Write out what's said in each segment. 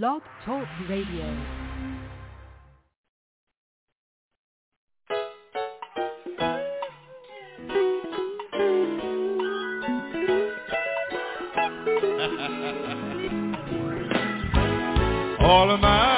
Blog Talk Radio. all of my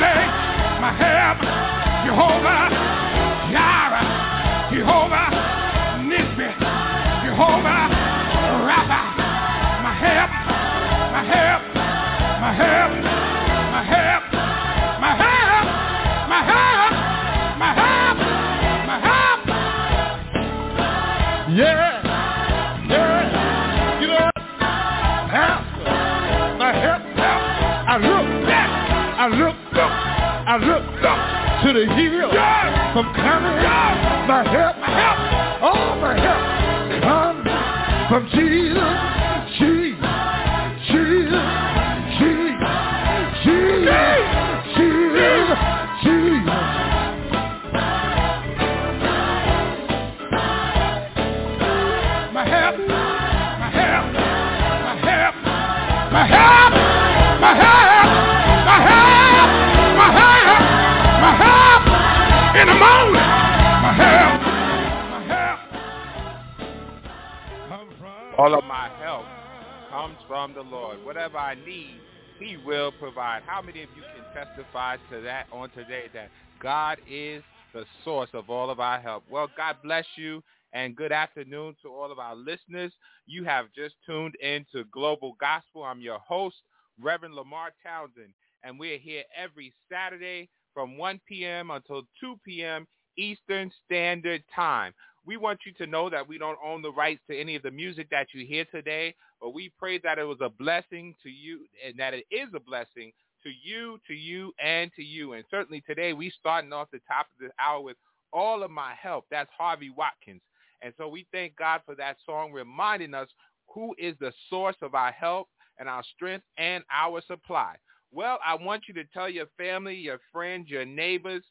today. My help, Jehovah, Jireh, Jehovah, Nissi, Jehovah, Rabbi. My help, my help, my help, my help, my help, my help, my help. Yeah. to the hill. Yes. From coming, yes. my help, my help, all oh, my help comes from Jesus. from the Lord. Whatever I need, he will provide. How many of you can testify to that on today that God is the source of all of our help? Well, God bless you and good afternoon to all of our listeners. You have just tuned in to Global Gospel. I'm your host, Reverend Lamar Townsend, and we're here every Saturday from 1 p.m. until 2 p.m. Eastern Standard Time we want you to know that we don't own the rights to any of the music that you hear today, but we pray that it was a blessing to you and that it is a blessing to you, to you, and to you. And certainly today we starting off the top of this hour with all of my help. That's Harvey Watkins. And so we thank God for that song reminding us who is the source of our help and our strength and our supply. Well, I want you to tell your family, your friends, your neighbors,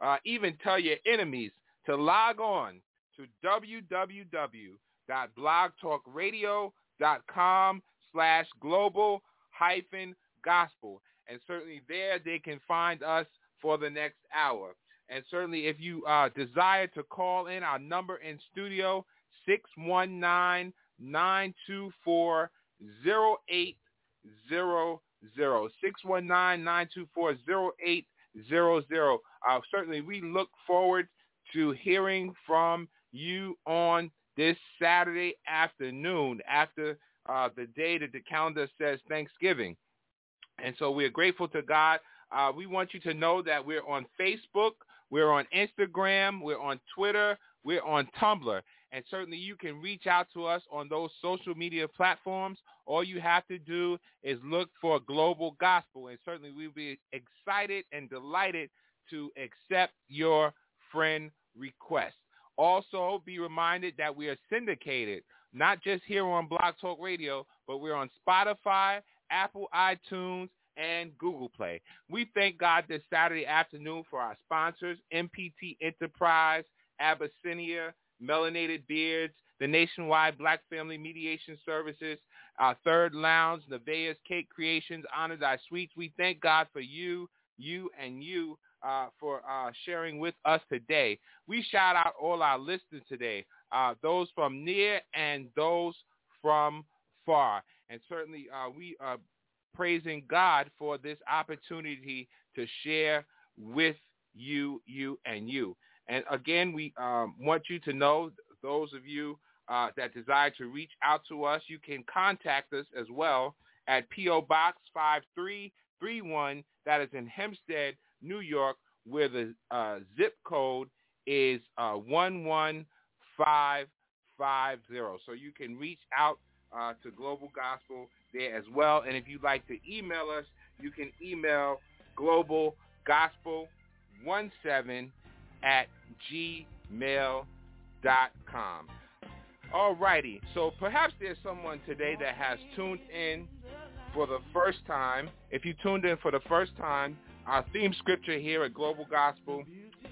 uh, even tell your enemies to log on to www.blogtalkradio.com slash global hyphen gospel. And certainly there they can find us for the next hour. And certainly if you uh, desire to call in, our number in studio, 619-924-0800. 619-924-0800. Uh, certainly we look forward to hearing from you on this Saturday afternoon after uh, the day that the calendar says Thanksgiving. And so we are grateful to God. Uh, we want you to know that we're on Facebook, we're on Instagram, we're on Twitter, we're on Tumblr. And certainly you can reach out to us on those social media platforms. All you have to do is look for Global Gospel. And certainly we'll be excited and delighted to accept your friend request. Also, be reminded that we are syndicated, not just here on Blog Talk Radio, but we're on Spotify, Apple iTunes, and Google Play. We thank God this Saturday afternoon for our sponsors, MPT Enterprise, Abyssinia, Melanated Beards, the Nationwide Black Family Mediation Services, our Third Lounge, Nevaeh's Cake Creations, Honor Thy Sweets. We thank God for you, you, and you uh, for uh, sharing with us today. We shout out all our listeners today, uh, those from near and those from far. And certainly uh, we are praising God for this opportunity to share with you, you, and you. And again, we um, want you to know, those of you uh, that desire to reach out to us, you can contact us as well at P.O. Box 5331. That is in Hempstead, New York, where the uh, zip code is uh, 11550. So you can reach out uh, to Global Gospel there as well. And if you'd like to email us, you can email globalgospel17 at gmail.com. All righty. So perhaps there's someone today that has tuned in for the first time. If you tuned in for the first time, our theme scripture here at Global Gospel,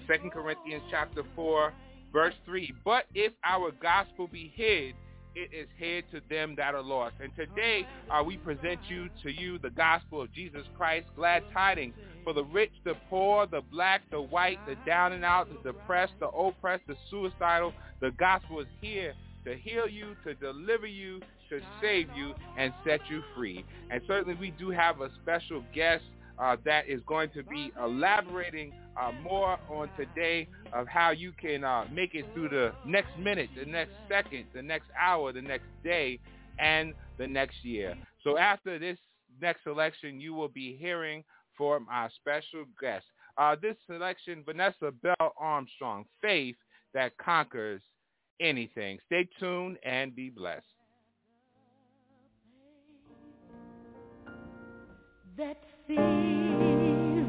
2 Corinthians chapter 4, verse 3. But if our gospel be hid, it is hid to them that are lost. And today uh, we present you to you the gospel of Jesus Christ, glad tidings for the rich, the poor, the black, the white, the down and out, the depressed, the oppressed, the suicidal. The gospel is here to heal you, to deliver you, to save you, and set you free. And certainly we do have a special guest uh, that is going to be elaborating uh, more on today of how you can uh, make it through the next minute, the next second, the next hour, the next day, and the next year. So after this next election, you will be hearing from our special guest. Uh, this selection, Vanessa Bell Armstrong, Faith That Conquers Anything. Stay tuned and be blessed. That sees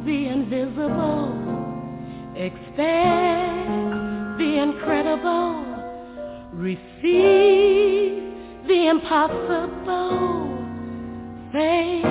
the invisible, expect the incredible, receive the impossible. Faith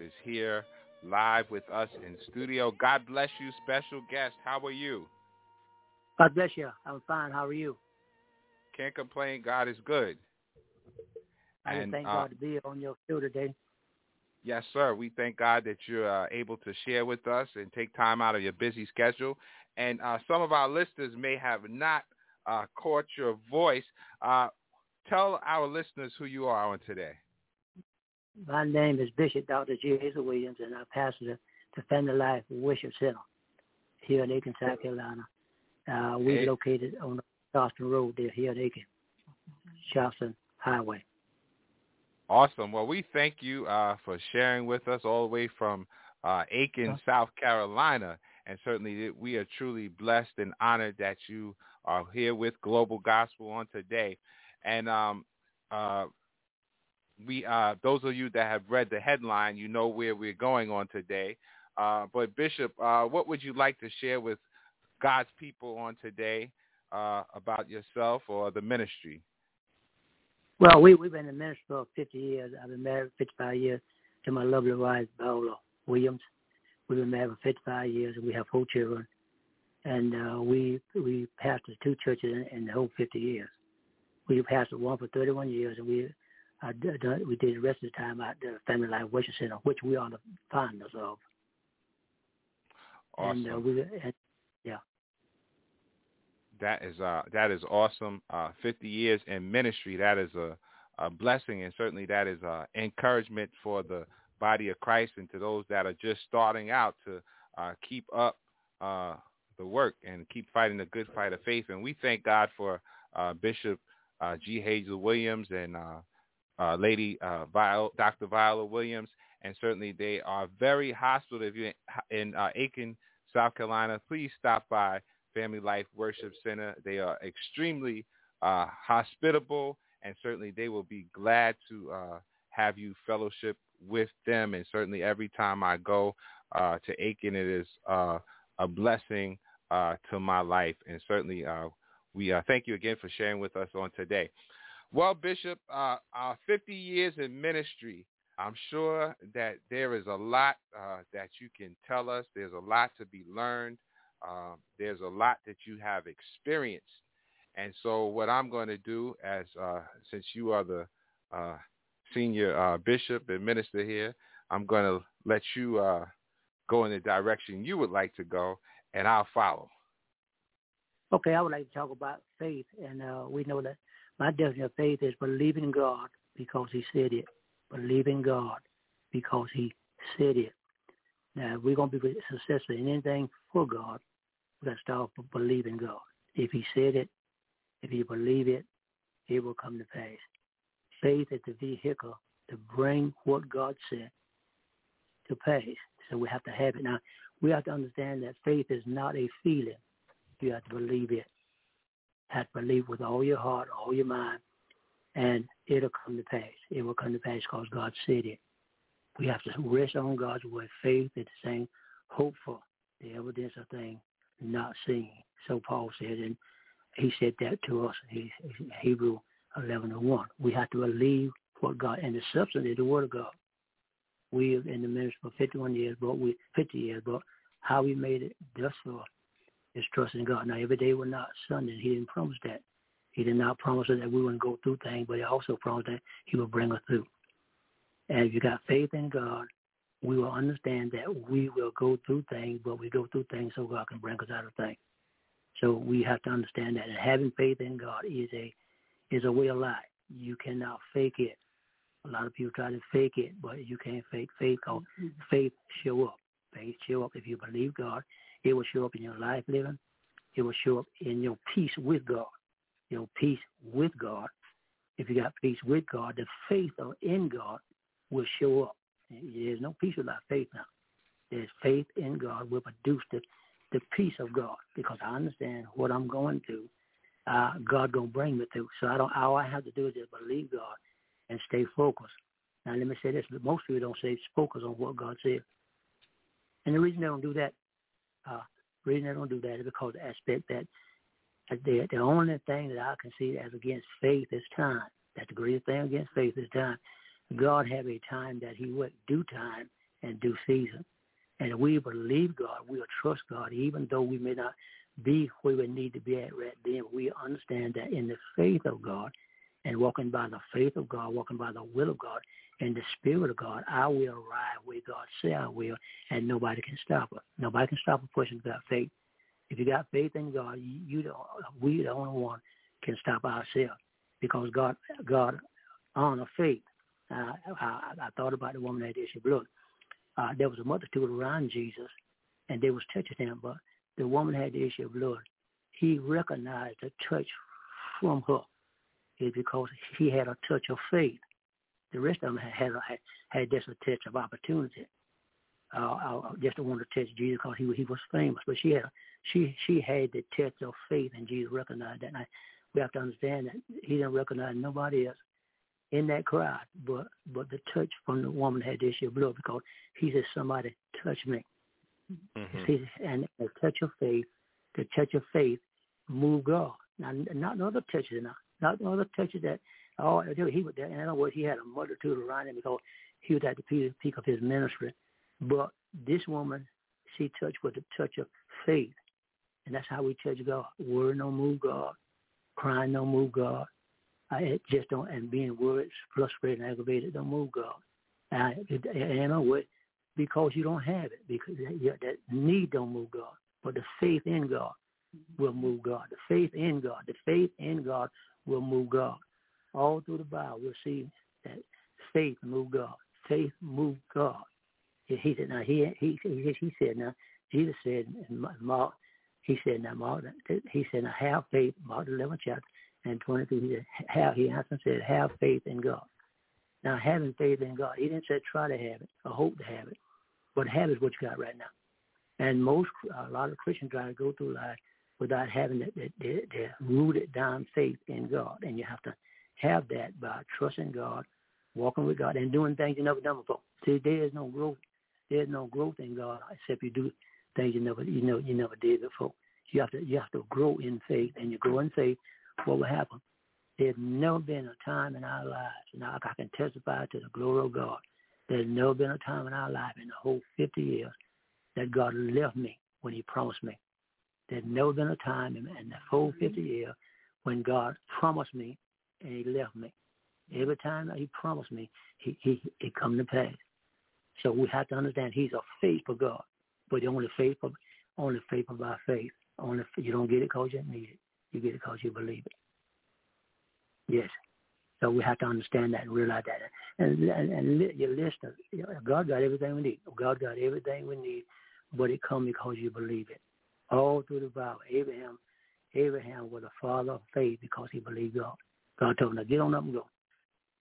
is here live with us in studio. God bless you, special guest. How are you? God bless you. I'm fine. How are you? Can't complain. God is good. I and, thank uh, God to be on your show today. Yes, sir. We thank God that you're uh, able to share with us and take time out of your busy schedule. And uh, some of our listeners may have not uh, caught your voice. Uh, tell our listeners who you are on today. My name is Bishop Dr. Hazel Williams, and I pastor the Family Life Worship Center here in Aiken, South Carolina. Uh, we're hey. located on the Charleston Road there here in Aiken, Charleston Highway. Awesome. Well, we thank you uh, for sharing with us all the way from uh, Aiken, uh-huh. South Carolina. And certainly we are truly blessed and honored that you are here with Global Gospel on today. And um, uh, we uh, those of you that have read the headline, you know where we're going on today. Uh, but Bishop, uh, what would you like to share with God's people on today uh, about yourself or the ministry? Well, we we've been in ministry for 50 years. I've been married 55 years to my lovely wife Viola Williams. We've been married for 55 years, and we have four children. And uh, we we pastored two churches in, in the whole 50 years. We pastored one for 31 years, and we uh, we did the rest of the time at the Family Life Worship Center, which we are the founders of. Awesome. And, uh, we, yeah. That is uh, that is awesome. Uh, 50 years in ministry. That is a, a blessing, and certainly that is uh, encouragement for the body of Christ and to those that are just starting out to uh, keep up uh, the work and keep fighting the good fight of faith. And we thank God for uh, Bishop uh, Gehazel Williams and uh, uh, Lady uh, Viola, Dr. Viola Williams, and certainly they are very hospitable. If you're in uh, Aiken, South Carolina, please stop by Family Life Worship Center. They are extremely uh, hospitable, and certainly they will be glad to uh, have you fellowship with them. And certainly every time I go uh, to Aiken, it is uh, a blessing uh, to my life. And certainly uh, we uh, thank you again for sharing with us on today. Well, Bishop, uh, our 50 years in ministry, I'm sure that there is a lot uh, that you can tell us. There's a lot to be learned. Uh, there's a lot that you have experienced. And so what I'm going to do as uh, since you are the uh, senior uh, bishop and minister here, I'm going to let you go in the direction you would like to go, and I'll follow. Okay, I would like to talk about faith, and we know that my definition of faith is believing God because he said it. Believing God because he said it. Now, we're going to be successful in anything for God, We've got to start believing God. If he said it, if you believe it, it will come to pass. Faith is the vehicle to bring what God said to pass. So we have to have it. Now, we have to understand that faith is not a feeling. You have to believe it. Have to believe with all your heart, all your mind, and it'll come to pass. It will come to pass because God said it. We have to rest on God's word. Faith is the same hopeful, the evidence of things not seen. So Paul said, and he said that to us, in Hebrew 11 and 1. We have to believe what God, and the substance is the word of God. We have been in the ministry for 51 years, but we 50 years, but how we made it thus far is trusting God. Now, every day we're not Sunday. He didn't promise that. He did not promise us that we wouldn't go through things, but he also promised that he would bring us through. And if you got faith in God, we will understand that we will go through things, but we go through things so God can bring us out of things. So we have to understand that. And having faith in God is a is a way of life. You cannot fake it. A lot of people try to fake it, but you can't fake faith. Cause mm-hmm. faith show up. Faith show up if you believe God. It will show up in your life living. It will show up in your peace with God. Your peace with God. If you got peace with God, the faith in God will show up. There's no peace without faith now. There's faith in God will produce the, the peace of God because I understand what I'm going through. Uh, God gonna bring me through. So I don't. All I have to do is just believe God and stay focused. Now let me say this: most people don't say focus on what God said, and the reason they don't do that, uh, reason they don't do that is because the aspect that the the only thing that I can see as against faith is time. That the greatest thing against faith is time. God have a time that he would do time and do season. And we believe God, we'll trust God, even though we may not be where we need to be at right then. We understand that in the faith of God and walking by the faith of God, walking by the will of God and the spirit of God, I will arrive where God say I will, and nobody can stop us. Nobody can stop a person without faith. If you got faith in God, you don't, we the only one can stop ourselves because God, God honor faith. Uh, I, I thought about the woman that had issue of blood. Uh, there was a multitude around Jesus, and they was touching him, but the woman had the issue of blood. He recognized the touch from her is because he had a touch of faith. The rest of them had had, had just a touch of opportunity. Uh, I just want to touch Jesus because he he was famous, but she had she she had the touch of faith, and Jesus recognized that. And I, we have to understand that he didn't recognize nobody else in that crowd, but but the touch from the woman had the issue of blood because he said, "Somebody touch me." Mm-hmm. And the touch of faith, the touch of faith, move God. Now, not other touches, now, not other touches that. Oh, he was there. In other words, he had a multitude around him because he was at the peak of his ministry. But this woman, she touched with the touch of faith, and that's how we touch God. Word don't move God, crying don't move God, I, just don't, and being words frustrated and aggravated don't move God. And, and know what? Because you don't have it, because that need don't move God, but the faith in God will move God. The faith in God, the faith in God will move God. All through the Bible, we'll see that faith move God. Faith move God. He said, now he he he, said now Jesus said in Mark, he said now Mark, he said now have faith. Mark the 11th chapter and 22, he said, have, he and said, have faith in God. Now, having faith in God, he didn't say try to have it or hope to have it, but have is what you got right now. And most, a lot of Christians try to go through life without having that, that, that, that rooted down faith in God. And you have to have that by trusting God, walking with God, and doing things you never done before. See, there is no growth. There's no growth in God except you do things you never, you know, you never did before. You have to, you have to grow in faith, and you grow in faith what will happen. There's never been a time in our lives, and I, I can testify to the glory of God, there's never been a time in our life in the whole 50 years that God left me when he promised me. There's never been a time in, in the whole 50 mm-hmm. years when God promised me and he left me. Every time he promised me, he, he, it come to pass. So we have to understand he's a faithful God, but only faithful, only faithful by faith. Only you don't get it because you need it. You get it because you believe it. Yes. So we have to understand that and realize that. And, and, and your listener, God got everything we need. God got everything we need, but it comes because you believe it. All through the Bible, Abraham, Abraham was a father of faith because he believed God. God told him, get on up and go.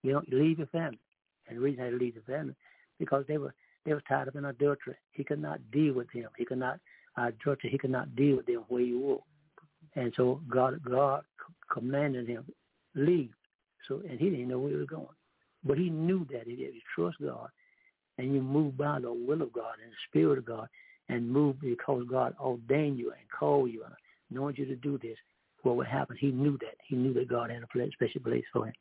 You don't leave your family. And the reason I leave the family, because they were They was tied up in adultery. He could not deal with them. He could not adultery. He could not deal with them where he was. And so God, God commanded him leave. So and he didn't know where he was going, but he knew that if you trust God and you move by the will of God and the Spirit of God and move because God ordained you and called you and anointed you to do this, what would happen? He knew that. He knew that God had a special place for him.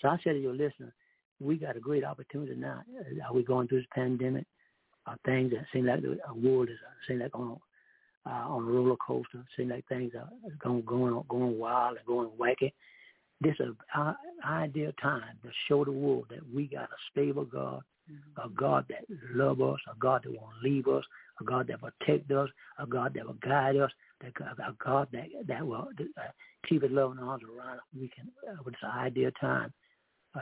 So I said to your listener, we got a great opportunity now. Are we going through this pandemic? Are things that seem like the world is seem like on uh, on a roller coaster? Seem like things are going going going wild and going wacky. This is our ideal time to show the world that we got a stable God, mm-hmm. a God that love us, a God that won't leave us, a God that protect us, a God that will guide us, a God that that will uh, keep it loving arms around us. We can. Uh, it's an ideal time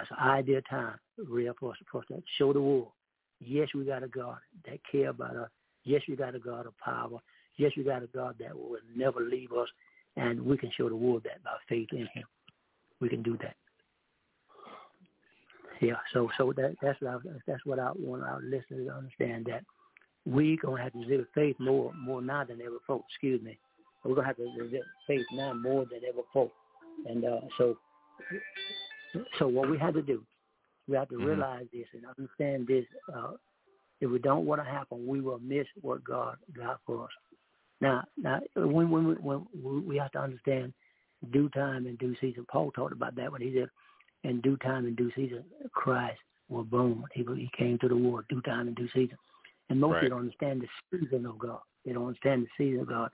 it's an ideal time, real for us, for us to show the world. Yes, we got a God that care about us. Yes, we got a God of power. Yes, we got a God that will never leave us, and we can show the world that by faith in Him, we can do that. Yeah, so so that that's what I, that's what I want our listeners to understand that we gonna have to exhibit faith more more now than ever before. Excuse me, we're gonna have to exhibit faith now more than ever before, and uh, so so what we have to do, we have to mm-hmm. realize this and understand this. Uh, if we don't want to happen, we will miss what God got for us. Now, now when when we, when we have to understand due time and due season. Paul talked about that when he said, "In due time and due season, Christ was born. He he came to the world due time and due season." And most right. people don't understand the season of God. They don't understand the season of God.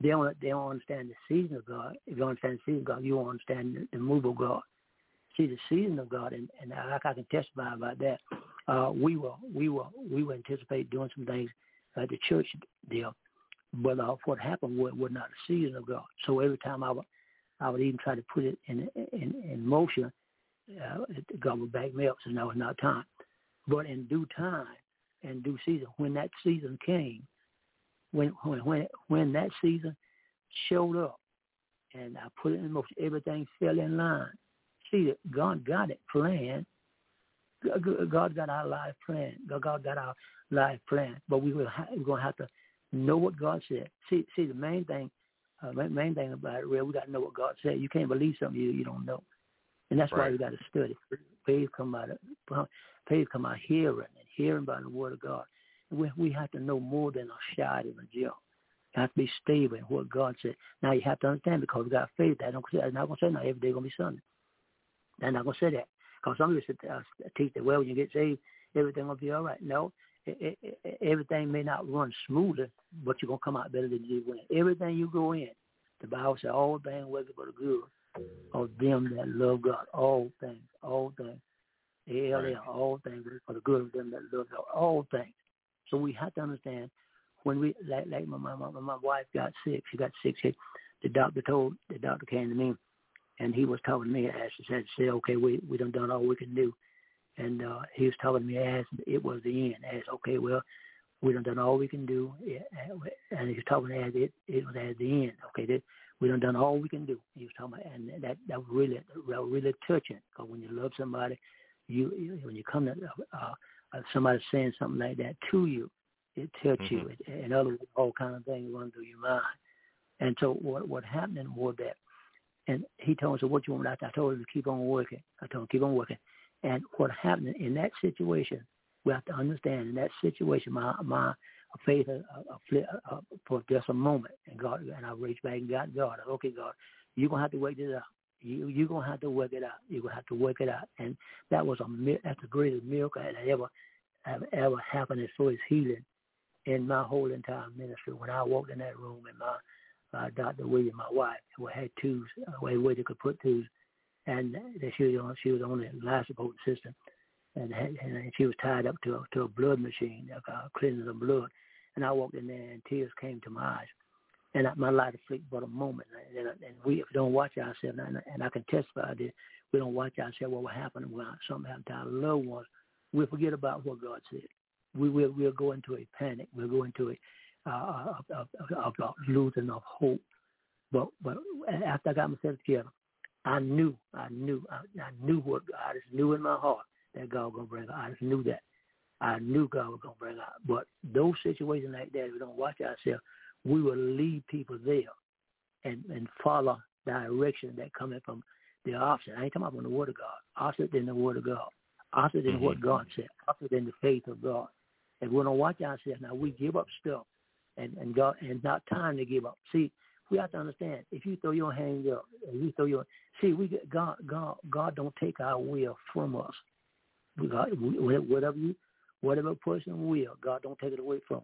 They don't they don't understand the season of God. If you understand the season of God, you won't understand the, move of God see the season of God, and, and like I can testify about that. Uh, we will we will we will anticipate doing some things at the church deal, but uh, what happened was, was not the season of God. So every time I would I would even try to put it in in, in motion, uh, God would back me up. So now it's not time. But in due time and due season, when that season came, when when when when that season showed up, and I put it in motion, everything fell in line see that God got it planned. God got our life planned. God got our life planned. But we will ha- we're gonna have to know what God said. See, see the main thing, uh, main thing about it, real, we got to know what God said. You can't believe something you you don't know, and that's right. why we got to study. Faith come out of faith come out of hearing and hearing by the word of God. We we have to know more than a shot in a jump. You have to be stable in what God said. Now you have to understand because we got faith. I don't say I'm not gonna say now every day gonna be Sunday. They're not going to say that. Because some of us uh, teach that, well, when you get saved, everything will be all right. No, it, it, everything may not run smoothly, but you're going to come out better than you went. Everything you go in, the Bible says all things work for the good of them that love God. All things, all things. Right. All things for the good of them that love God. All things. So we have to understand when we, like, like my, my, my, my wife got sick, she got sick, she, the doctor told, the doctor came to me and he was telling me as he said, say, okay, we we done done all we can do, and uh, he was telling me as it was the end, as okay, well, we done done all we can do, and he was talking as it it was at the end, okay, that we done done all we can do. He was talking, about, and that that was really that was really touching, because when you love somebody, you when you come to uh, somebody saying something like that to you, it touches mm-hmm. you. It, in other words, all kind of things run through your mind. And so what what happened was that and he told me, so what you want? I told him to keep on working. I told him, keep on working. And what happened in that situation, we have to understand in that situation, my my faith uh, uh, uh, uh, for just a moment, and God, and I reached back and got God. I said, okay, God, you're gonna have to work this out. You you're gonna have to work it out. You're gonna have to work it out. And that was a that's the greatest miracle that ever have ever happened as far as healing in my whole entire ministry. When I walked in that room and my uh, Dr. William, my wife, who had tubes, where, where they could put tubes, and that she was on she was on the life support system, and and she was tied up to a, to a blood machine, like uh, cleansing of blood. And I walked in there, and tears came to my eyes, and I, my light flicked for a moment. And, and we don't watch ourselves, and, and I can testify that we don't watch ourselves, what will happen when something happens to our loved ones, we forget about what God said. We will we'll go into a panic. We'll go into a of, of, losing of hope. But but after I got myself together, I knew, I knew, I, I knew what I just knew in my heart that God was gonna bring. I just knew that, I knew God was gonna bring out. But those situations like that, we don't watch ourselves, we will lead people there and and follow direction that coming from the opposite. I ain't talking about from the Word of God. Opposite than the Word of God. Opposite than mm-hmm. what God said. Opposite than the faith of God. If we don't watch ourselves now, we give up stuff, and and God and not time to give up. See, we have to understand. If you throw your hands up, you throw your see, we get God. God. God don't take our will from us. God, whatever you, whatever person will, God don't take it away from.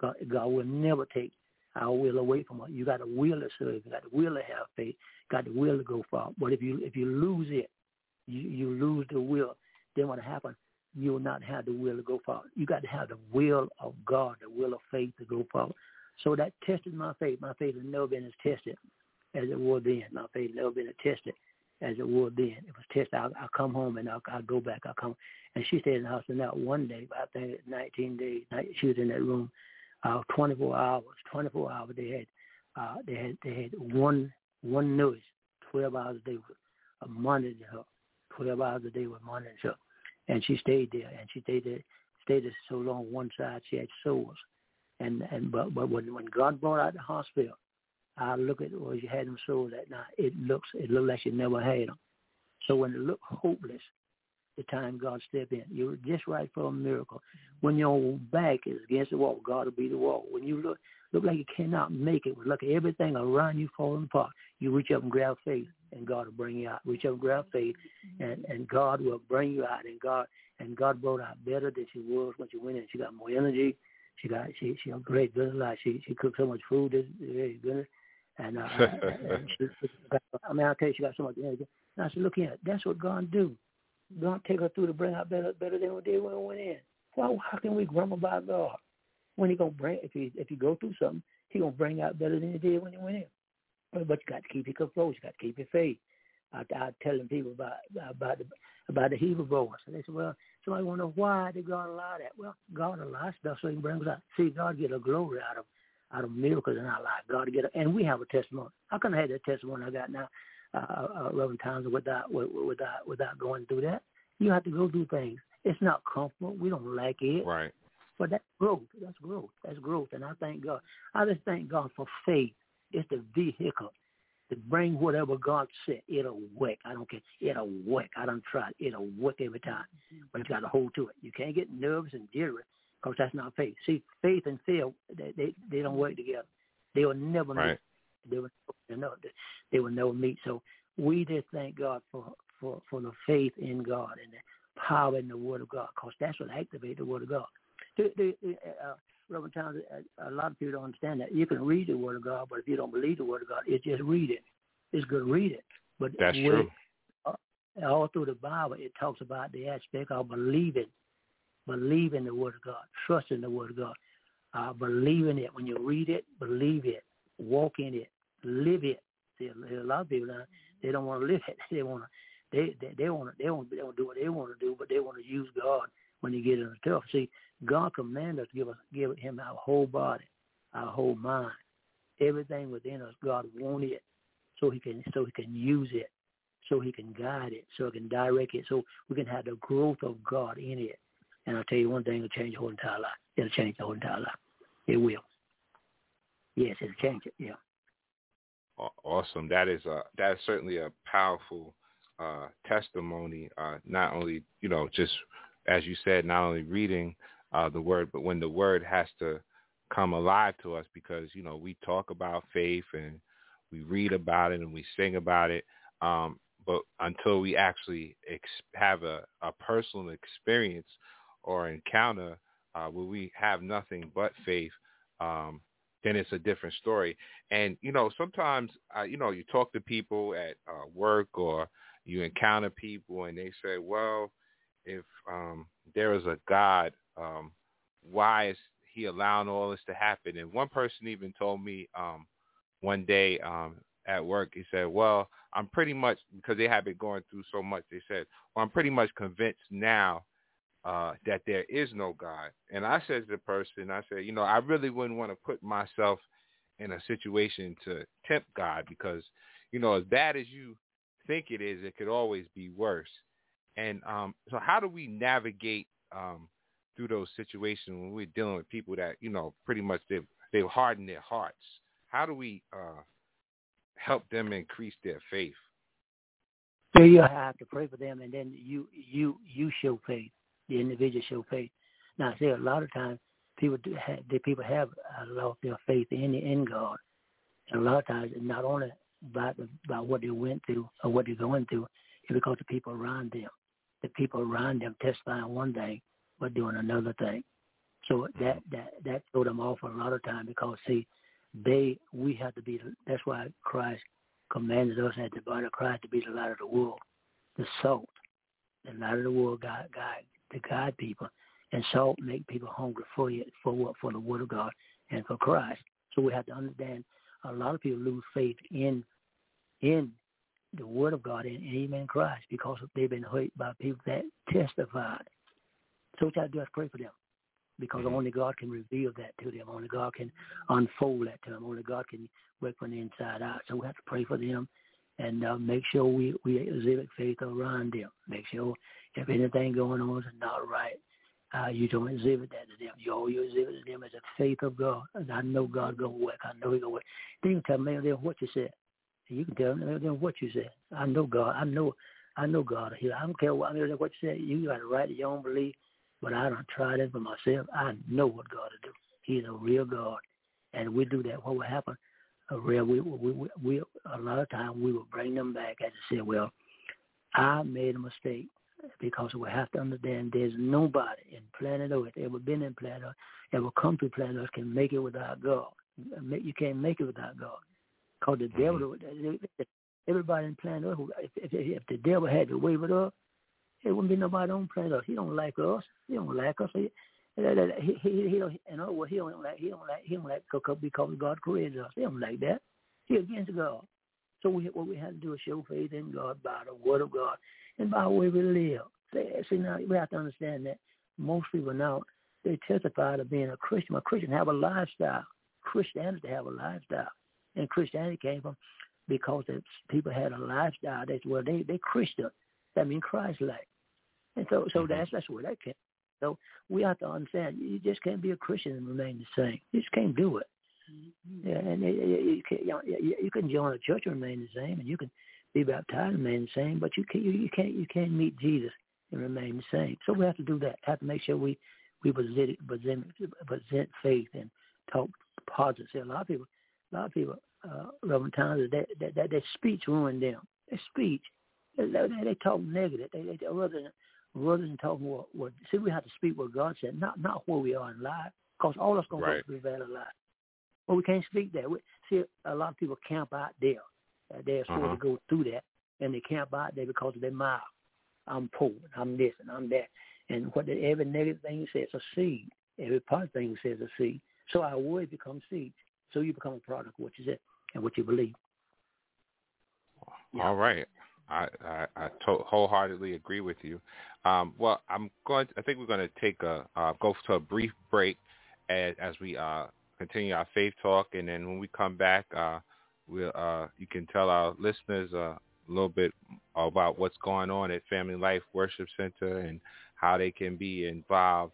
God, God will never take our will away from us. You got a will to serve. You got the will to have faith. Got the will to go far. But if you if you lose it, you, you lose the will. Then what happens? You will not have the will to go forward. You got to have the will of God, the will of faith to go forward. So that tested my faith. My faith has never been as tested as it was then. My faith has never been as tested as it was then. It was tested. I, I come home and I, I go back. I come and she stayed in the house and that one day, I think 19 days. She was in that room uh, 24 hours. 24 hours. They had uh, they had they had one one nurse, 12 hours a day, with, monitoring her. 12 hours a day with monitoring her, and she stayed there. And she stayed there stayed there so long. One side she had sores, and and but but when when God brought out the hospital, I look at well, you had them sores that night. It looks it looked like you never had them. So when it looked hopeless, the time God step in. You're just right for a miracle. When your back is against the wall, God will be the wall. When you look look like you cannot make it, look at everything around you falling apart, you reach up and grab faith, and God will bring you out. Reach up and grab faith, and and God will bring you out. And God and God brought out better than she was when she went in. She got more energy. She got she she a great good life. She she cooked so much food. This very good. And, uh, and she, I mean, I tell you, she got so much energy. And I said, look here, that's what God do. God take her through to bring out better better than we did when we went in. Well, how can we grumble about God when He gonna bring if He if you go through something, He gonna bring out better than He did when you went in. But, but you got to keep your composure. You got to keep your faith. I, I telling people about about the about the Hebrew boys, and they said, "Well, somebody want to know why did God allow that?" Well, God allows stuff so He brings out. See, God get a glory out of out of miracles in our life. God get, a, and we have a testimony. I have that testimony I got now? Uh, uh, Reverend Townsend, without without without going through that. You have to go through things. It's not comfortable. We don't like it. Right. But that's growth. That's growth. That's growth. And I thank God. I just thank God for faith. It's the vehicle to bring whatever God said. It'll work. I don't care. It'll work. I don't try. It'll work every time. But you got to hold to it. You can't get nervous and jittery because that's not faith. See, faith and fear, they they, they don't work together. They will never right. Meet. They will never, they will never meet. So we just thank God for, for, for the faith in God and the power in the Word of God, because that's what activates the Word of God. The, the, uh, Reverend Townsend, a lot of people don't understand that. You can read the Word of God, but if you don't believe the Word of God, it's just read it. It's good to read it. But that's true. Uh, all through the Bible, it talks about the aspect of believing, believing the Word of God, trusting the Word of God, uh, believing it. When you read it, believe it, walk in it, live it. See, a lot of people they mm-hmm. don't want to live it. They want to. They they they want to they want they want to do what they want to do, but they want to use God when they get in the tough. See, God commanded us to give us give Him our whole body, our whole mind, everything within us. God wanted it, so He can so He can use it, so He can guide it, so He can direct it, so we can have the growth of God in it. And I'll tell you one thing: it'll change the whole entire life. It'll change the whole entire life. It will. Yes, it'll change it. Yeah. Awesome. That is a that is certainly a powerful uh, testimony. Uh, not only you know just as you said, not only reading uh, the word, but when the word has to come alive to us, because you know we talk about faith and we read about it and we sing about it, um, but until we actually ex- have a, a personal experience or encounter uh, where we have nothing but faith, um, then it's a different story. And you know, sometimes uh, you know you talk to people at uh, work or you encounter people and they say, "Well, if um, there is a God, um, why is He allowing all this to happen?" And one person even told me um, one day um, at work, he said, "Well, I'm pretty much because they have been going through so much. They said, well, I'm pretty much convinced now." Uh, that there is no God. And I said to the person, I said, you know, I really wouldn't want to put myself in a situation to tempt God because, you know, as bad as you think it is, it could always be worse. And um, so how do we navigate um, through those situations when we're dealing with people that you know pretty much they've they've hardened their hearts? How do we uh, help them increase their faith? So you have to pray for them, and then you you you show faith. The individual show faith. Now, I say a lot of times people do have, the people have uh, lost their faith in in God, and a lot of times it's not only about about what they went through or what they're going through, it's because the people around them, the people around them testifying one thing but doing another thing. So that that that threw them off a lot of time because see, they we have to be. That's why Christ commanded us at the body of Christ to be the light of the world, the salt, the light of the world, God, God, to guide people, and salt make people hungry for you, for what, for the Word of God and for Christ. So we have to understand. A lot of people lose faith in in the Word of God and even in Christ because they've been hurt by people that testified. So what I do is pray for them because mm-hmm. only God can reveal that to them. Only God can unfold that to them. Only God can work from the inside out. So we have to pray for them and uh, make sure we, we exhibit faith around them. Make sure if anything going on is not right, uh, you don't exhibit that to them. You all you exhibit to them is the faith of God. And I know God gonna work. I know He gonna work. Then you tell them what you said. You can tell them what you said. I know God. I know. I know God. Here. I don't care what, I mean, what you said. You got to write your own belief. But I don't try it for myself. I know what God will do. He's a real God, and we do that. What will happen? A real we we we, we a lot of times we will bring them back and say, well, I made a mistake because we have to understand there's nobody in planet Earth ever been in planet Earth, ever come to planet Earth can make it without God. You can't make it without God. Because the mm-hmm. devil, everybody in planet Earth, if, if, if the devil had to wave it up, it wouldn't be nobody on planet Earth. He don't like us. He don't like us. He, he, he, he don't, in other words, he don't like, he don't like, he don't like because God created us. He don't like that. He against God. So we, what we have to do is show faith in God by the word of God and by the way we live. See, now we have to understand that most people now they testify to being a Christian. A Christian have a lifestyle. Christianity have a lifestyle, and Christianity came from because the people had a lifestyle. That's well, they they Christian. That means Christ-like. And so, so mm-hmm. that's that's where that came. So we have to understand you just can't be a Christian and remain the same. You just can't do it. Mm-hmm. Yeah, and you, can, you can join a church and remain the same, and you can be baptized and remain the same, but you can't you, can't you can't meet Jesus and remain the same. So we have to do that. Have to make sure we we present present, present faith and talk positive. See, a lot of people, a lot of people, uh, Reverend Thomas, that that, that their speech ruined them. Their speech, they, they, they talk negative. They, they rather than rather than talking what, what see we have to speak what God said, not not where we are in life, because all that's gonna right. go through life. But we can't speak that. We, see, a lot of people camp out there. Uh, they're supposed uh-huh. to go through that, and they camp out there because of their mouth. I'm poor, I'm this, and I'm that. And what the, every negative thing you say is a seed. Every positive thing you say is a seed. So our words become seeds. So you become a product of what you say and what you believe. Yeah. All right. I I, I to- wholeheartedly agree with you. Um, well, I'm going. To, I think we're going to take a uh, go to a brief break as, as we uh, continue our faith talk, and then when we come back, uh, we'll uh, you can tell our listeners uh, a little bit about what's going on at Family Life Worship Center and how they can be involved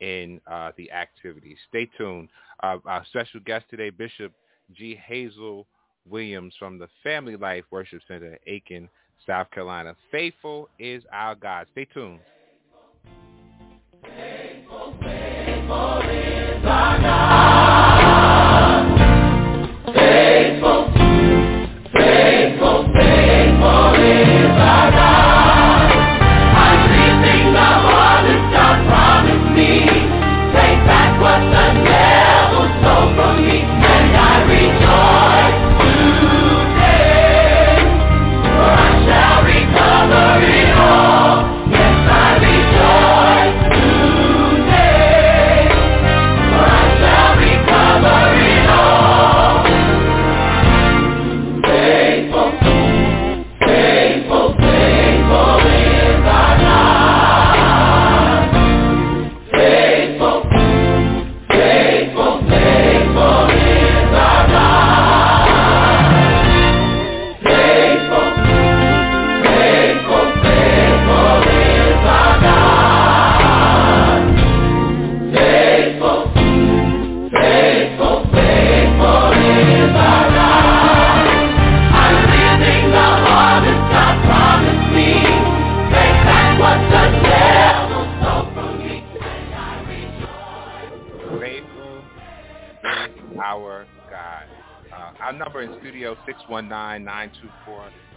in uh, the activities. Stay tuned. Our special guest today, Bishop Gehazel Williams from the Family Life Worship Center, Aiken, South Carolina. Faithful is our God. Stay tuned. Faithful, faithful is our God. Faithful, faithful, faithful is our God.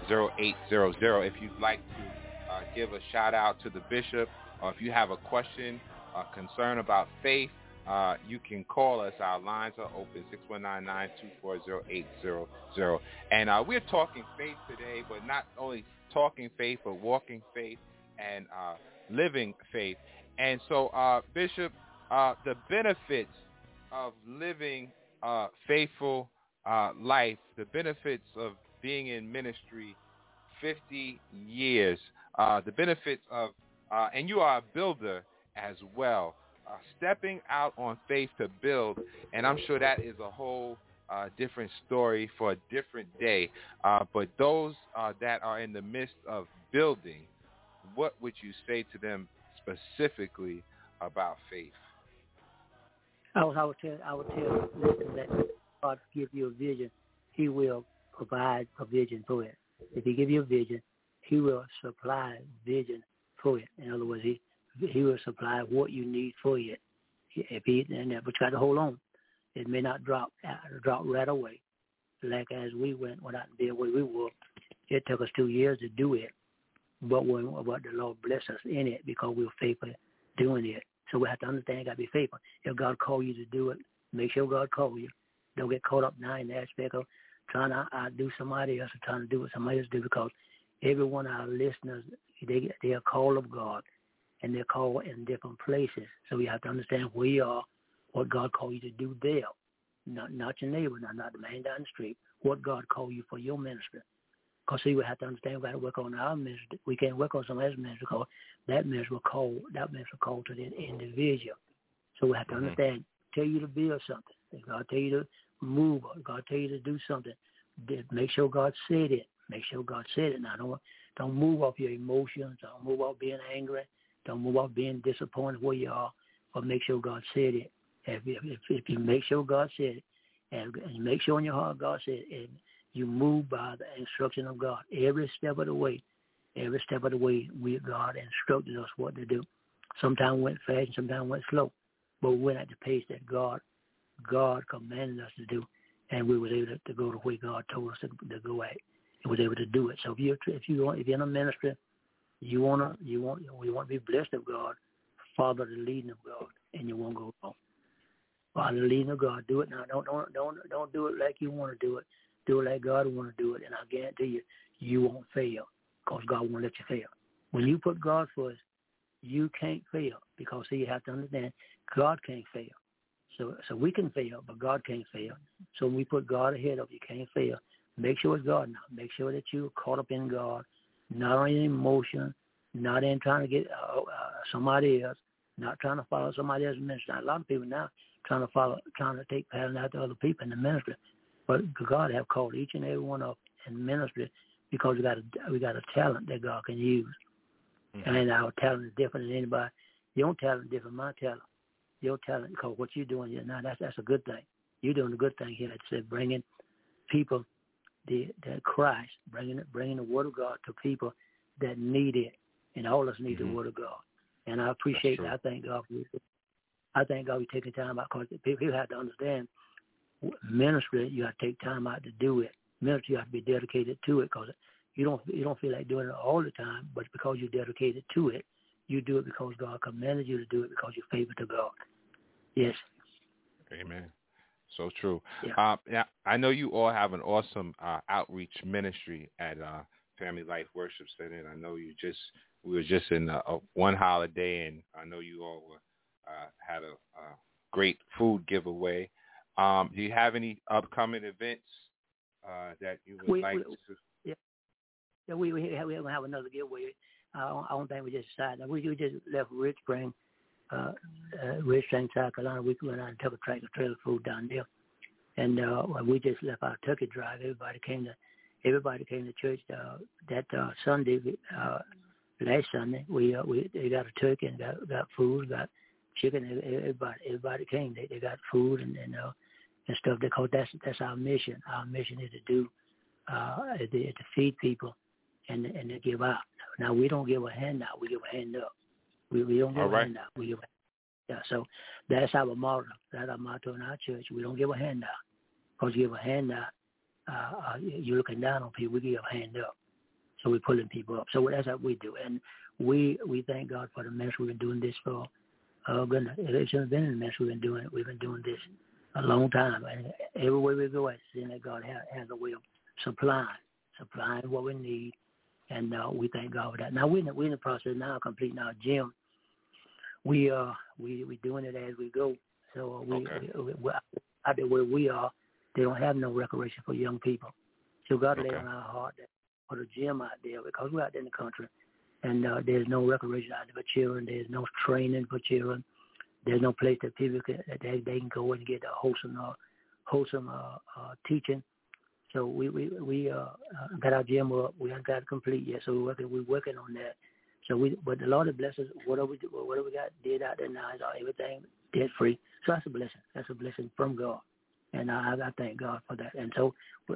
619-924-0800. If you'd like to uh, give a shout out to the bishop or if you have a question or concern about faith, uh, you can call us. Our lines are open, 619-924-0800. And uh, we're talking faith today, but not only talking faith, but walking faith and uh, living faith. And so, uh, Bishop, uh, the benefits of living a faithful uh, life, the benefits of being in ministry 50 years, uh, the benefits of, uh, and you are a builder as well, uh, stepping out on faith to build, and I'm sure that is a whole uh, different story for a different day. Uh, but those uh, that are in the midst of building, what would you say to them specifically about faith? I would, I would tell, I would tell, listen, that God give you a vision, He will provide provision for it. If He give you a vision, He will supply vision for it. In other words, He He will supply what you need for it. If He and but you got to hold on. It may not drop uh, drop right away, like as we went went out and did where we were. It took us two years to do it, but when but the Lord blessed us in it because we were faithful doing it. So we have to understand, got to be faithful. If God called you to do it, make sure God called you. Don't get caught up now in the aspect of trying to outdo somebody else or trying to do what somebody else do because every one of our listeners, they they are called of God, and they're called in different places. So we have to understand where you are, what God called you to do there, not not your neighbor, not not the man down the street. What God called you for your ministry. Because see, we have to understand we got to work on our ministry. We can't work on somebody else's ministry because that ministry will call that ministry call to the individual. So we have to Mhm. understand. Tell you to build something. If God tell you to move, God tell you to do something, make sure God said it. Make sure God said it. Now don't don't move off your emotions. Don't move off being angry. Don't move off being disappointed where you are. But make sure God said it. If if, if you make sure God said it, and, you make sure in your heart God said it, and you move by the instruction of God every step of the way. Every step of the way, we God instructed us what to do. Sometimes went fast, sometimes went slow, but we went at the pace that God God commanded us to do, and we were able to, to go to where God told us to, to go at, and was able to do it. So if you if you want if you're in a ministry, you wanna you want we want to be blessed of God, follow the leading of God, and you won't go wrong. Follow the leading of God. Do it now. Don't don't don't don't do it like you want to do it. Do it like God want to do it, and I guarantee you, you won't fail because God won't let you fail. When you put God first, you can't fail because see, you have to understand God can't fail. So so we can fail, but God can't fail. So when we put God ahead of you, can't fail. Make sure it's God now. Make sure that you're caught up in God, not in emotion, not in trying to get uh, uh, somebody else, not trying to follow somebody else's ministry. Now, a lot of people now trying to follow, trying to take pattern after other people in the ministry. But God have called each and every one of in ministry because we got a we got a talent that God can use, Mhm. and our talent is different than anybody. Your talent is different than my talent. Your talent, because what you're doing here now, that's that's a good thing. You're doing a good thing here. I said, bringing people the, the Christ, bringing it, bringing the Word of God to people that need it, and all of us need Mhm. the Word of God. And I appreciate that. I thank God for you. I thank God for taking time out because people have to understand ministry. You have to take time out to do it. Ministry, you have to be dedicated to it because you don't you don't feel like doing it all the time, but because you're dedicated to it, you do it because God commanded you to do it because you're faithful to God. Yes. Amen. So true. Yeah. Uh, yeah, I know you all have an awesome uh, outreach ministry at uh, Family Life Worship Center. And I know you just we were just in a one holiday, and I know you all were, uh, had a, a great food giveaway. Um, do you have any upcoming events uh, that you would We- like we- to? Yeah, yeah we we have, we have another giveaway. I don't- I don't think we just decided. We we just left Ridge Spring, uh, uh, Ridge Spring, South Carolina. We went out and took a tractor trailer food down there, and uh, we just left our turkey drive. Everybody came to everybody came to church uh, that uh, Sunday. Uh, last Sunday, we uh, we they got a turkey and got got food, got chicken. Everybody everybody came. They they got food and and uh, and stuff. Because that's that's our mission. Our mission is to do uh, is to feed people and and to give out. Now we don't give a handout. We give a hand up. We we don't give All right. a handout. We give Yeah, so that's our motto. That's our motto in our church. We don't give a handout. Because you give a handout, uh, uh, you're looking down on people. We give a hand up. So we're pulling people up. So that's what we do. And we we thank God for the ministry we've been doing this for. Oh goodness, it's been the ministry we've been doing it. We've been doing this a long time. And everywhere we go, it's seeing that God has, has a way of supplying, supplying what we need. And uh, we thank God for that. Now we're in the, we're in the process now of completing our gym. We uh we we doing it as we go. So uh, we, Okay. we, we out there where we are, they don't have no recreation for young people. So God laid on our heart that put a gym out there because we're out there in the country, and uh, there's no recreation out there for children. There's no training for children. There's no place that people can that they, they can go and get a wholesome uh, wholesome uh, uh, teaching. So we we we uh, uh, got our gym up. We haven't got it complete yet, so we're working we're working on that. So we, but the Lord has blessed us. Whatever we whatever we got did out there now is all everything debt free. So that's a blessing. That's a blessing from God, and I, I thank God for that. And so,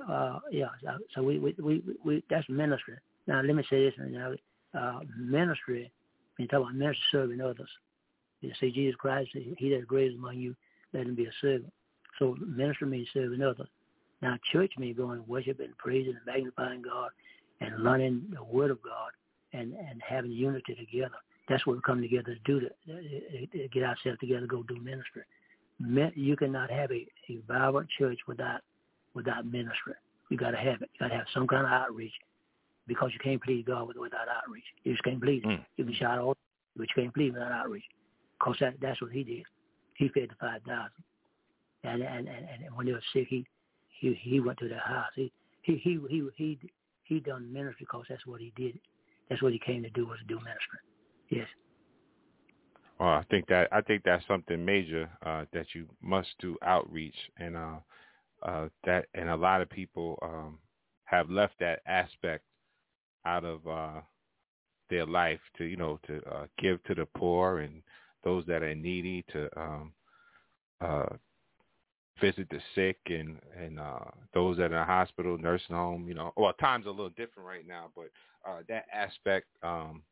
uh, yeah. So, we, we we we that's ministry. Now let me say this. You know, uh, ministry. When you talk about ministry, serving others. You see, Jesus Christ, he that is greatest among you, let him be a servant. So ministry means serving others. Now church means going and worshiping, praising, and magnifying God, and learning the Word of God, and and having unity together. That's what we come together to do to, to get ourselves together, go do ministry. You cannot have a, a vibrant church without without ministry. You got to have it. You got to have some kind of outreach because you can't please God without outreach. You just can't please Him. Mm. You can shout all, but you can't please without outreach. Because that, that's what He did. He fed the five thousand, and and, and and when they were sick, He he he went to their house. He he he he he he done ministry because that's what He did. That's what He came to do was to do ministry. Yes. Well, I think that I think that's something major uh, that you must do outreach, and uh, uh, that and a lot of people um, have left that aspect out of uh, their life to you know to uh, give to the poor and those that are needy to um, uh, visit the sick and and uh, those that are in the hospital, nursing home. You know, well, times are a little different right now, but uh, that aspect. Um,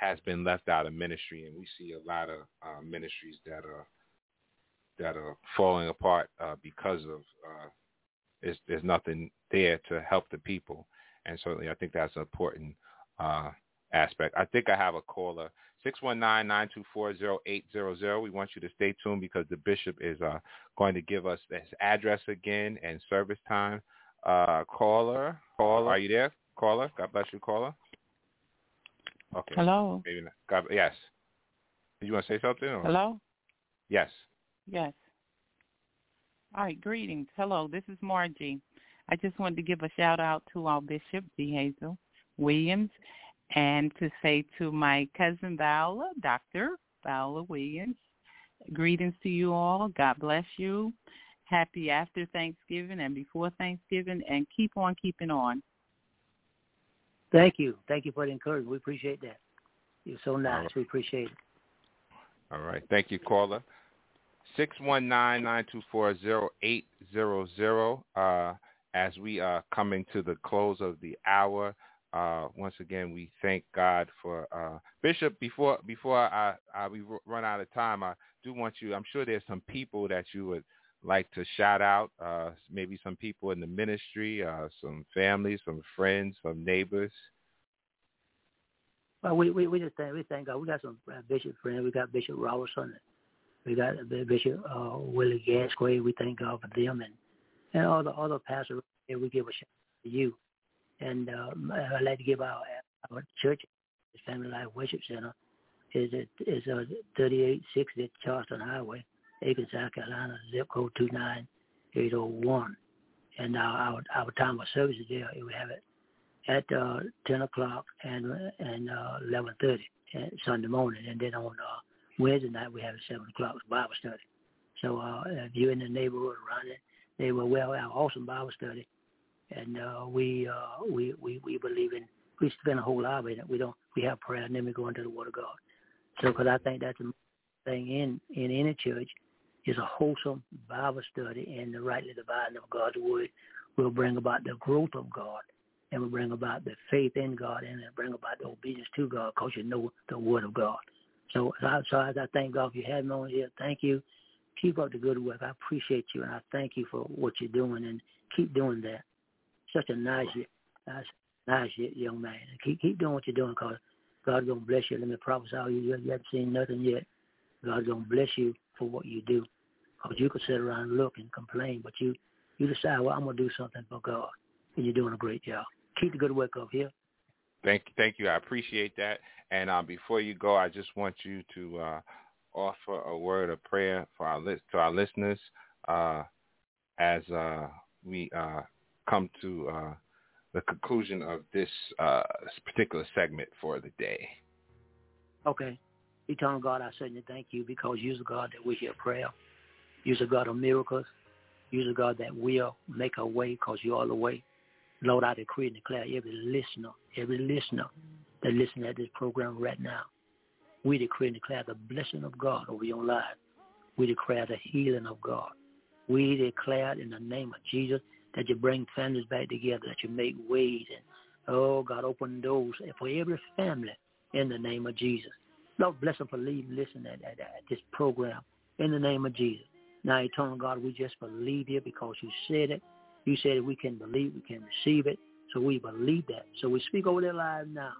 has been left out of ministry, and we see a lot of uh, ministries that are that are falling apart uh, because of uh, there's, there's nothing there to help the people, and certainly I think that's an important uh, aspect. I think I have a caller six one nine nine two four zero eight zero zero. We want you to stay tuned because the bishop is uh, going to give us his address again and service time. Uh, caller, caller, are you there? Caller, God bless you, caller. Okay. Hello. Maybe not. God, yes. Did you want to say something? Or? Hello. Yes. Yes. All right. Greetings. Hello. This is Margie. I just wanted to give a shout out to our bishop, Gehazel Williams, and to say to my cousin Viola, Doctor Viola Williams, greetings to you all. God bless you. Happy after Thanksgiving and before Thanksgiving, and keep on keeping on. Thank you. Thank you for the encouragement. We appreciate that. You're so nice. right. We appreciate it. All right. Thank you, caller. Six one nine nine two four zero eight zero zero. Uh, as we are coming to the close of the hour, uh, once again we thank God for uh, Bishop. Before before I, I we run out of time, I do want you. I'm sure there's some people that you would like to shout out. Uh, maybe some people in the ministry, uh, some families, some friends, some neighbors. Well, we we, we just thank we thank God. We got some uh, bishop friends. We got Bishop Robertson. We got Bishop uh, Willie Gasquay. We thank God for them and and all the other pastors. And we give a shout out to you. And um, I'd like to give our our church, the Family Life Worship Center, is it is uh, 3860 Charleston Highway, Aiken, South Carolina, zip code 29801. And our, our our time of service is there. We have it at uh, 10 o'clock and and uh, 11:30 uh, Sunday morning, and then on uh, Wednesday night we have it 7 o'clock Bible study. So uh, if you're in the neighborhood around it, they will well have awesome Bible study, and uh, we uh, we we we believe in we spend a whole hour in it. We don't we have prayer and then we go into the Word of God. So because I think that's the thing in in any church is a wholesome Bible study and the rightly dividing of God's word will bring about the growth of God and will bring about the faith in God and it'll bring about the obedience to God because you know the word of God. So, so as I thank God for you having me on here, thank you. Keep up the good work. I appreciate you, and I thank you for what you're doing, and keep doing that. Such a nice, nice, nice young man. Keep keep doing what you're doing, cause God's gonna bless you. Let me prophesy you. You haven't seen nothing yet. God's gonna bless you for what you do. Cause you could sit around and look and complain, but you you decide, well, I'm gonna do something for God, and you're doing a great job. Keep the good work up here. Thank thank you. I appreciate that. And uh, before you go, I just want you to uh, offer a word of prayer for our list to our listeners uh, as uh, we uh, come to uh, the conclusion of this particular segment for the day. Okay. Eternal God, I certainly thank you because you're the God that we hear prayer. You're the God of miracles. You're the God that will make a way because you are the way. Lord, I decree and declare every listener, every listener that listen at this program right now, we decree and declare the blessing of God over your life. We declare the healing of God. We declare in the name of Jesus that you bring families back together, that you make ways and, oh God, open doors for every family in the name of Jesus. Lord, bless them for leaving, listening at, at, at this program in the name of Jesus. Now, eternal God, we just believe you because you said it. You said we can believe, we can receive it. So we believe that. So we speak over their lives now.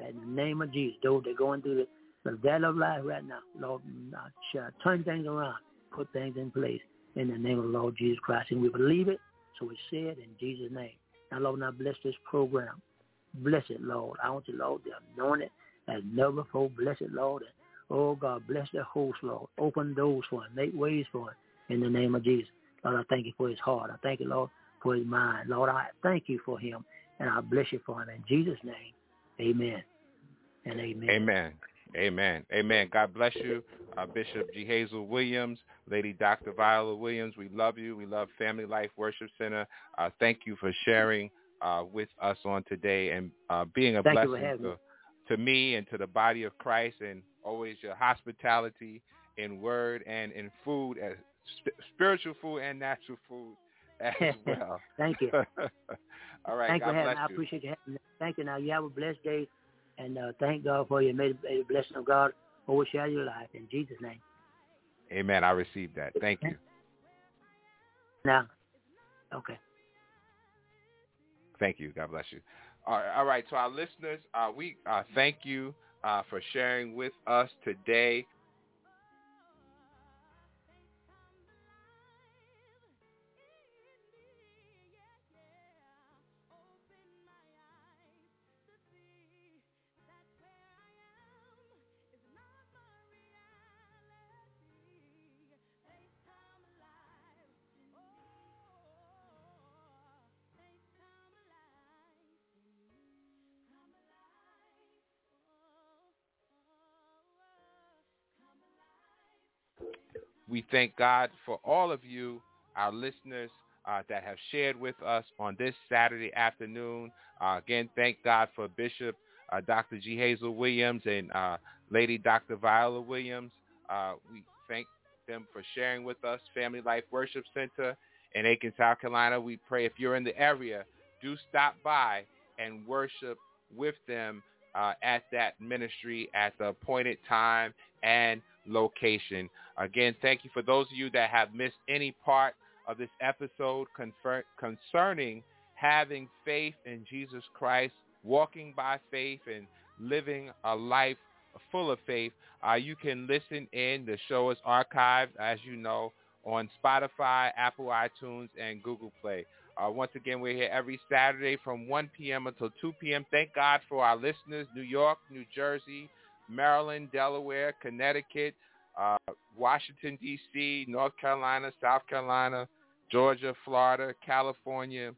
In the name of Jesus, those that are going through the, the valley of life right now, Lord, uh, turn things around, put things in place in the name of the Lord Jesus Christ. And we believe it. So we say it in Jesus' name. Now, Lord, now bless this program. Bless it, Lord. I want you, Lord, to anoint it as never before. Bless it, Lord. And, oh, God, bless the host, Lord. Open doors for him. Make ways for him in the name of Jesus. Lord, I thank you for his heart. I thank you, Lord, for his mind. Lord, I thank you for him, and I bless you for him. In Jesus' name, amen and amen. Amen. Amen. Amen. God bless you, uh, Bishop Gehazel Williams, Lady Dr. Viola Williams. We love you. We love Family Life Worship Center. Uh, thank you for sharing uh, with us on today and uh, being a thank blessing to, to me and to the body of Christ and always your hospitality in word and in food as spiritual food and natural food as well. Thank you. All right. Thank God you for bless having, you. I appreciate you having me. Thank you. Now you have a blessed day, and uh, thank God for you. May the blessing of God overshadow your life in Jesus' name. Amen. I received that. Thank you. Now, okay. Thank you. God bless you. All right. All right. To our listeners, uh, we uh, thank you uh, for sharing with us today. Thank God for all of you, our listeners, uh, that have shared with us on this Saturday afternoon. Uh, again, thank God for Bishop uh, Dr. Gehazel Williams and uh, Lady Dr. Viola Williams. Uh, we thank them for sharing with us Family Life Worship Center in Aiken, South Carolina. We pray if you're in the area, do stop by and worship with them uh, at that ministry at the appointed time and location. Again, thank you for those of you that have missed any part of this episode confer- concerning having faith in Jesus Christ, walking by faith and living a life full of faith. Uh, you can listen in. The show is archived, as you know, on Spotify, Apple iTunes, and Google Play. Uh, once again, we're here every Saturday from 1 p.m. until 2 p.m. Thank God for our listeners, New York, New Jersey, Maryland, Delaware, Connecticut, uh, Washington, D.C., North Carolina, South Carolina, Georgia, Florida, California,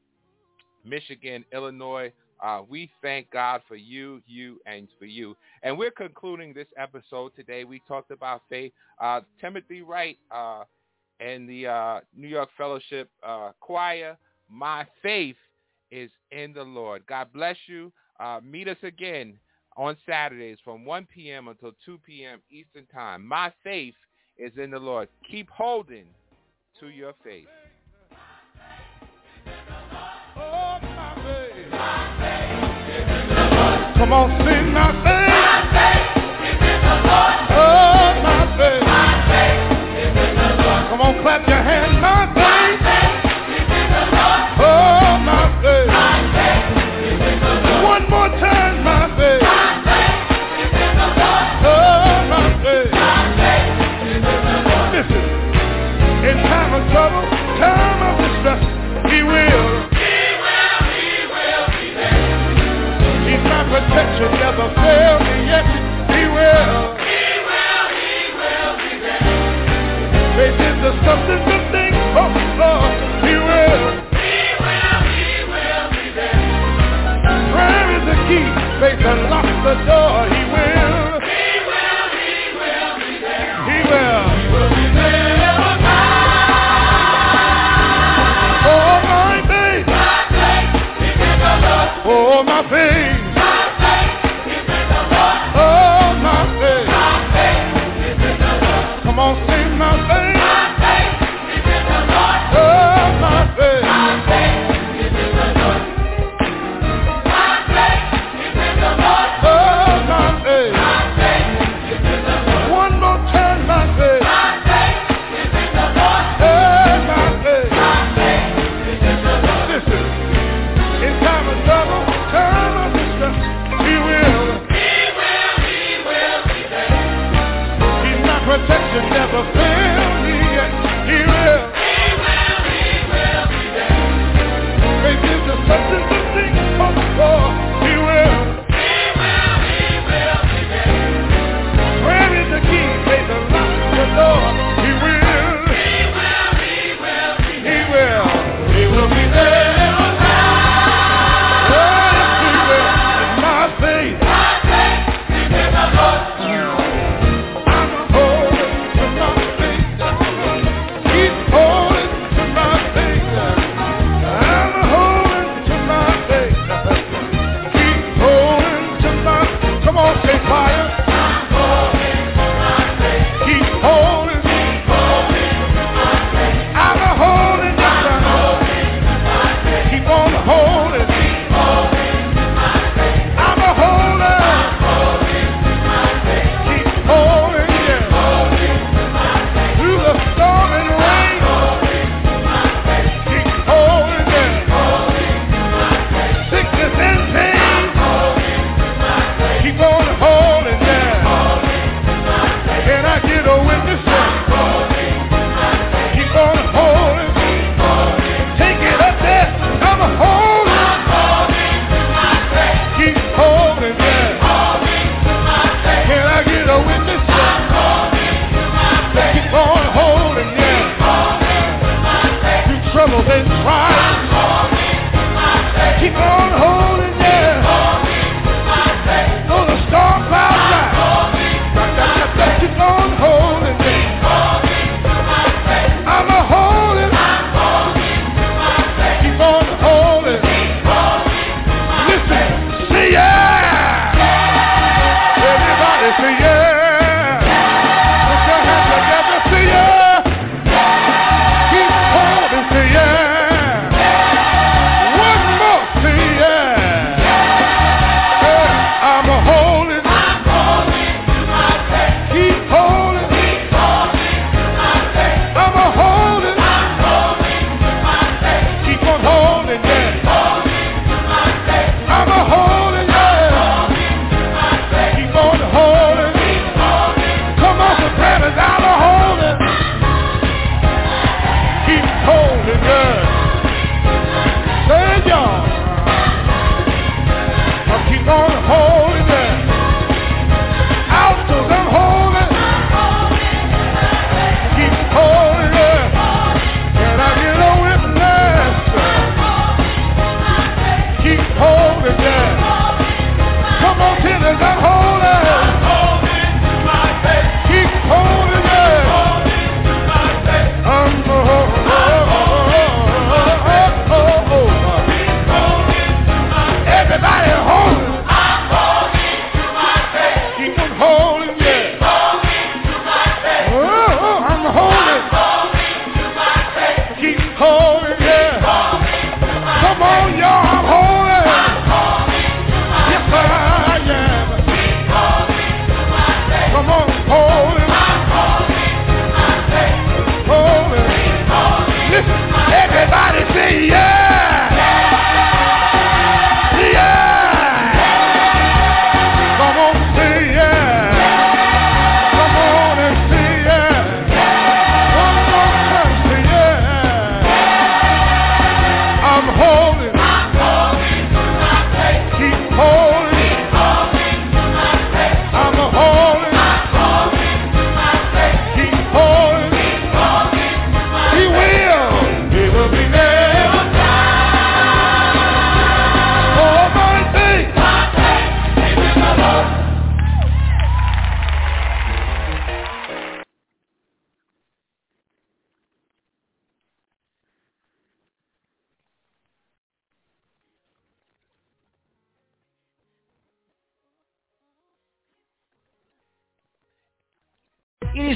Michigan, Illinois. Uh, we thank God for you, you, and for you. And we're concluding this episode today. We talked about faith. Uh, Timothy Wright uh, and the uh, New York Fellowship uh, Choir, My Faith is in the Lord. God bless you. Meet us again on Saturdays from 1 p.m. until 2 p.m. Eastern Time. My faith is in the Lord. Keep holding to your faith. Come on, sing my faith. My faith is in the Lord. Oh, my faith. My faith is in the Lord. Come on, clap your hands, my faith. The door.